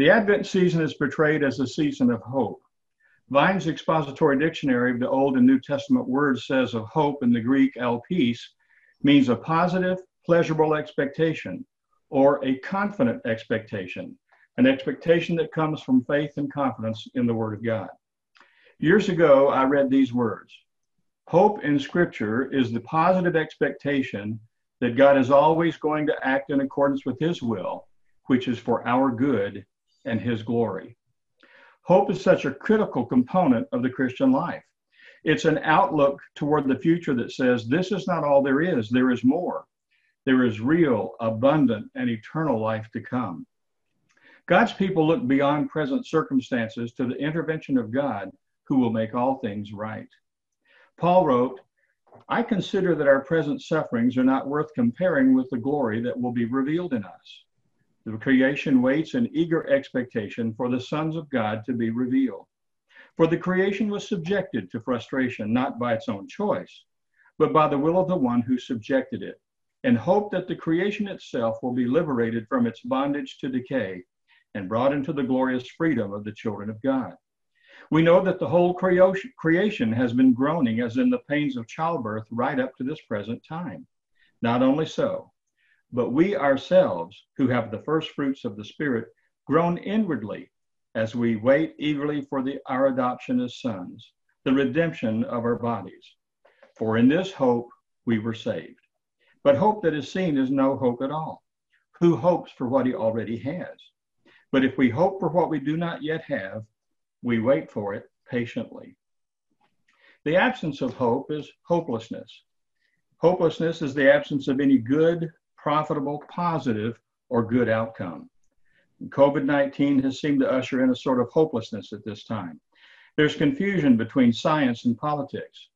The Advent season is portrayed as a season of hope. Vine's expository dictionary of the Old and New Testament words says of hope in the Greek elpis means a positive, pleasurable expectation or a confident expectation, an expectation that comes from faith and confidence in the Word of God. Years ago, I read these words Hope in Scripture is the positive expectation that God is always going to act in accordance with His will, which is for our good and His glory. Hope is such a critical component of the Christian life. It's an outlook toward the future that says, This is not all there is, there is more. There is real, abundant, and eternal life to come. God's people look beyond present circumstances to the intervention of God who will make all things right. Paul wrote, I consider that our present sufferings are not worth comparing with the glory that will be revealed in us. The creation waits in eager expectation for the sons of God to be revealed. For the creation was subjected to frustration not by its own choice, but by the will of the one who subjected it, in hope that the creation itself will be liberated from its bondage to decay and brought into the glorious freedom of the children of God. We know that the whole creation has been groaning as in the pains of childbirth right up to this present time. Not only so, but we ourselves, who have the first fruits of the Spirit, groan inwardly as we wait eagerly for the, our adoption as sons, the redemption of our bodies. For in this hope we were saved. But hope that is seen is no hope at all. Who hopes for what he already has? But if we hope for what we do not yet have, we wait for it patiently. The absence of hope is hopelessness. Hopelessness is the absence of any good, profitable, positive, or good outcome. COVID 19 has seemed to usher in a sort of hopelessness at this time. There's confusion between science and politics.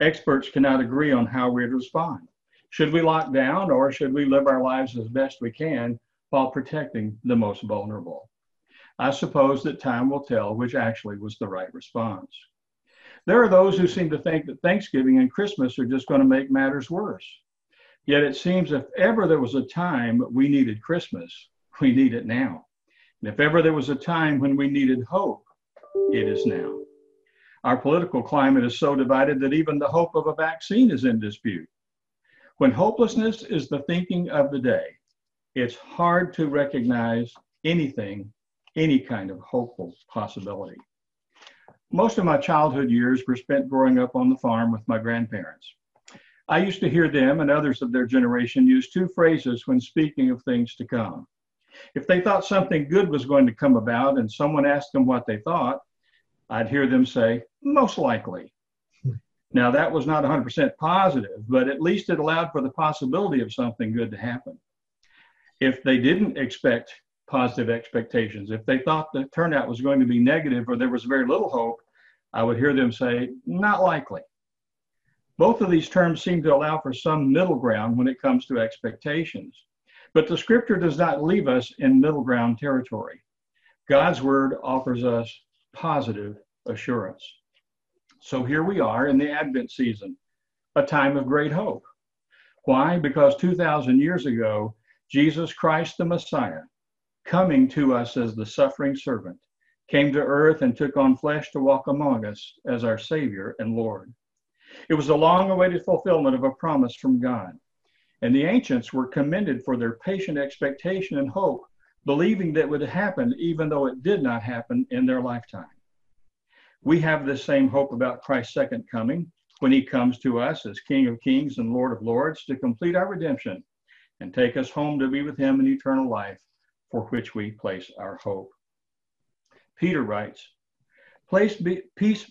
Experts cannot agree on how we'd respond. Should we lock down or should we live our lives as best we can while protecting the most vulnerable? I suppose that time will tell which actually was the right response. There are those who seem to think that Thanksgiving and Christmas are just going to make matters worse. Yet it seems if ever there was a time we needed Christmas, we need it now. And if ever there was a time when we needed hope, it is now. Our political climate is so divided that even the hope of a vaccine is in dispute. When hopelessness is the thinking of the day, it's hard to recognize anything any kind of hopeful possibility. Most of my childhood years were spent growing up on the farm with my grandparents. I used to hear them and others of their generation use two phrases when speaking of things to come. If they thought something good was going to come about and someone asked them what they thought, I'd hear them say, most likely. Now, that was not 100% positive, but at least it allowed for the possibility of something good to happen. If they didn't expect positive expectations. If they thought the turnout was going to be negative or there was very little hope, I would hear them say, not likely. Both of these terms seem to allow for some middle ground when it comes to expectations. But the scripture does not leave us in middle ground territory. God's word offers us positive assurance. So here we are in the Advent season, a time of great hope. Why? Because 2,000 years ago, Jesus Christ the Messiah coming to us as the suffering servant, came to earth and took on flesh to walk among us as our Savior and Lord. It was a long awaited fulfillment of a promise from God. And the ancients were commended for their patient expectation and hope, believing that it would happen even though it did not happen in their lifetime. We have the same hope about Christ's second coming when he comes to us as King of Kings and Lord of Lords to complete our redemption and take us home to be with him in eternal life for which we place our hope. Peter writes, Place be, peace,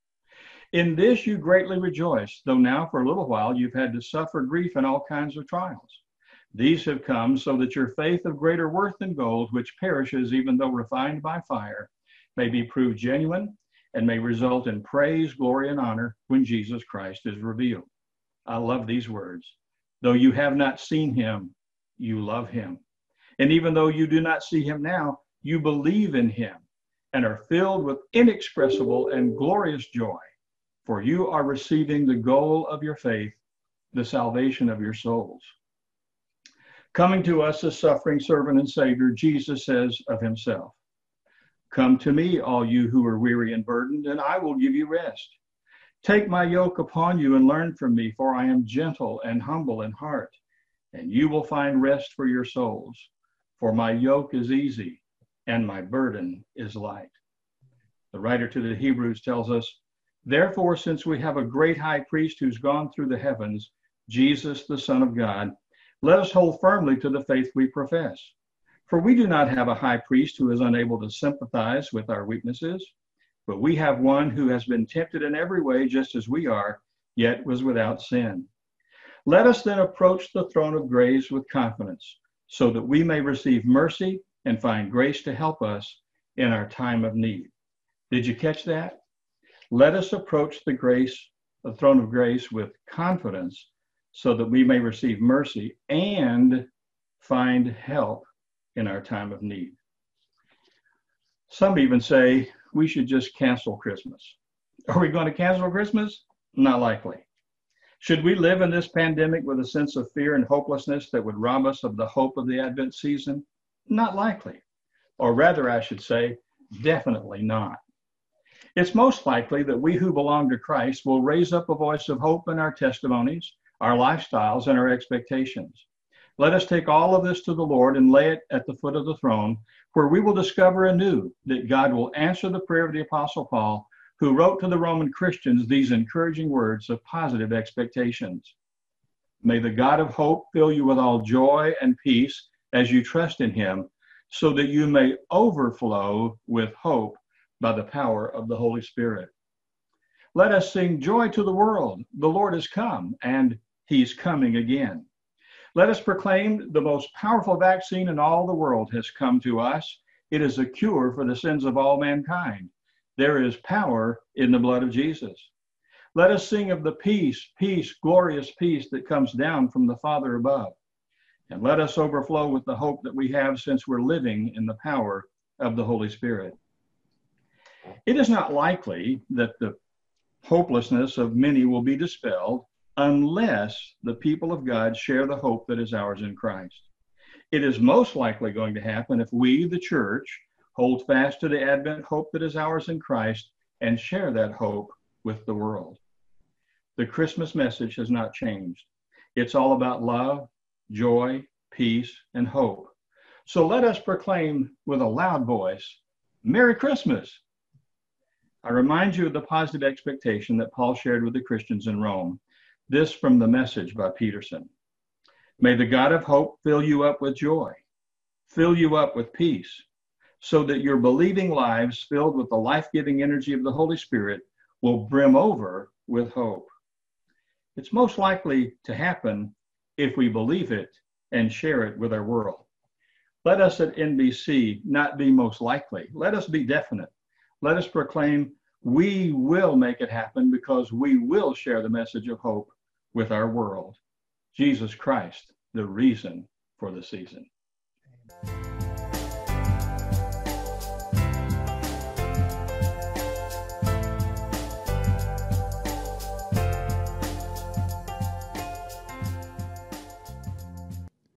In this you greatly rejoice, though now for a little while you've had to suffer grief and all kinds of trials. These have come so that your faith of greater worth than gold, which perishes even though refined by fire, may be proved genuine and may result in praise, glory, and honor when Jesus Christ is revealed. I love these words. Though you have not seen him, you love him. And even though you do not see him now, you believe in him and are filled with inexpressible and glorious joy, for you are receiving the goal of your faith, the salvation of your souls. Coming to us as suffering servant and Savior, Jesus says of himself, Come to me, all you who are weary and burdened, and I will give you rest. Take my yoke upon you and learn from me, for I am gentle and humble in heart, and you will find rest for your souls. For my yoke is easy and my burden is light. The writer to the Hebrews tells us, Therefore, since we have a great high priest who's gone through the heavens, Jesus, the Son of God, let us hold firmly to the faith we profess. For we do not have a high priest who is unable to sympathize with our weaknesses, but we have one who has been tempted in every way just as we are, yet was without sin. Let us then approach the throne of grace with confidence, so that we may receive mercy and find grace to help us in our time of need. Did you catch that? Let us approach the grace, the throne of grace with confidence so that we may receive mercy and find help in our time of need. Some even say we should just cancel Christmas. Are we going to cancel Christmas? Not likely. Should we live in this pandemic with a sense of fear and hopelessness that would rob us of the hope of the Advent season? Not likely. Or rather, I should say, definitely not. It's most likely that we who belong to Christ will raise up a voice of hope in our testimonies, our lifestyles, and our expectations. Let us take all of this to the Lord and lay it at the foot of the throne, where we will discover anew that God will answer the prayer of the Apostle Paul, who wrote to the Roman Christians these encouraging words of positive expectations. May the God of hope fill you with all joy and peace as you trust in him, so that you may overflow with hope by the power of the Holy Spirit. Let us sing joy to the world. The Lord has come, and he's coming again. Let us proclaim the most powerful vaccine in all the world has come to us. It is a cure for the sins of all mankind. There is power in the blood of Jesus. Let us sing of the peace, peace, glorious peace that comes down from the Father above. And let us overflow with the hope that we have since we're living in the power of the Holy Spirit. It is not likely that the hopelessness of many will be dispelled unless the people of God share the hope that is ours in Christ. It is most likely going to happen if we, the church, hold fast to the Advent hope that is ours in Christ and share that hope with the world. The Christmas message has not changed. It's all about love, joy, peace, and hope. So let us proclaim with a loud voice, Merry Christmas! I remind you of the positive expectation that Paul shared with the Christians in Rome this from the message by Peterson. May the God of hope fill you up with joy, fill you up with peace, so that your believing lives, filled with the life giving energy of the Holy Spirit, will brim over with hope. It's most likely to happen if we believe it and share it with our world. Let us at NBC not be most likely. Let us be definite. Let us proclaim we will make it happen because we will share the message of hope with our world. Jesus Christ, the reason for the season.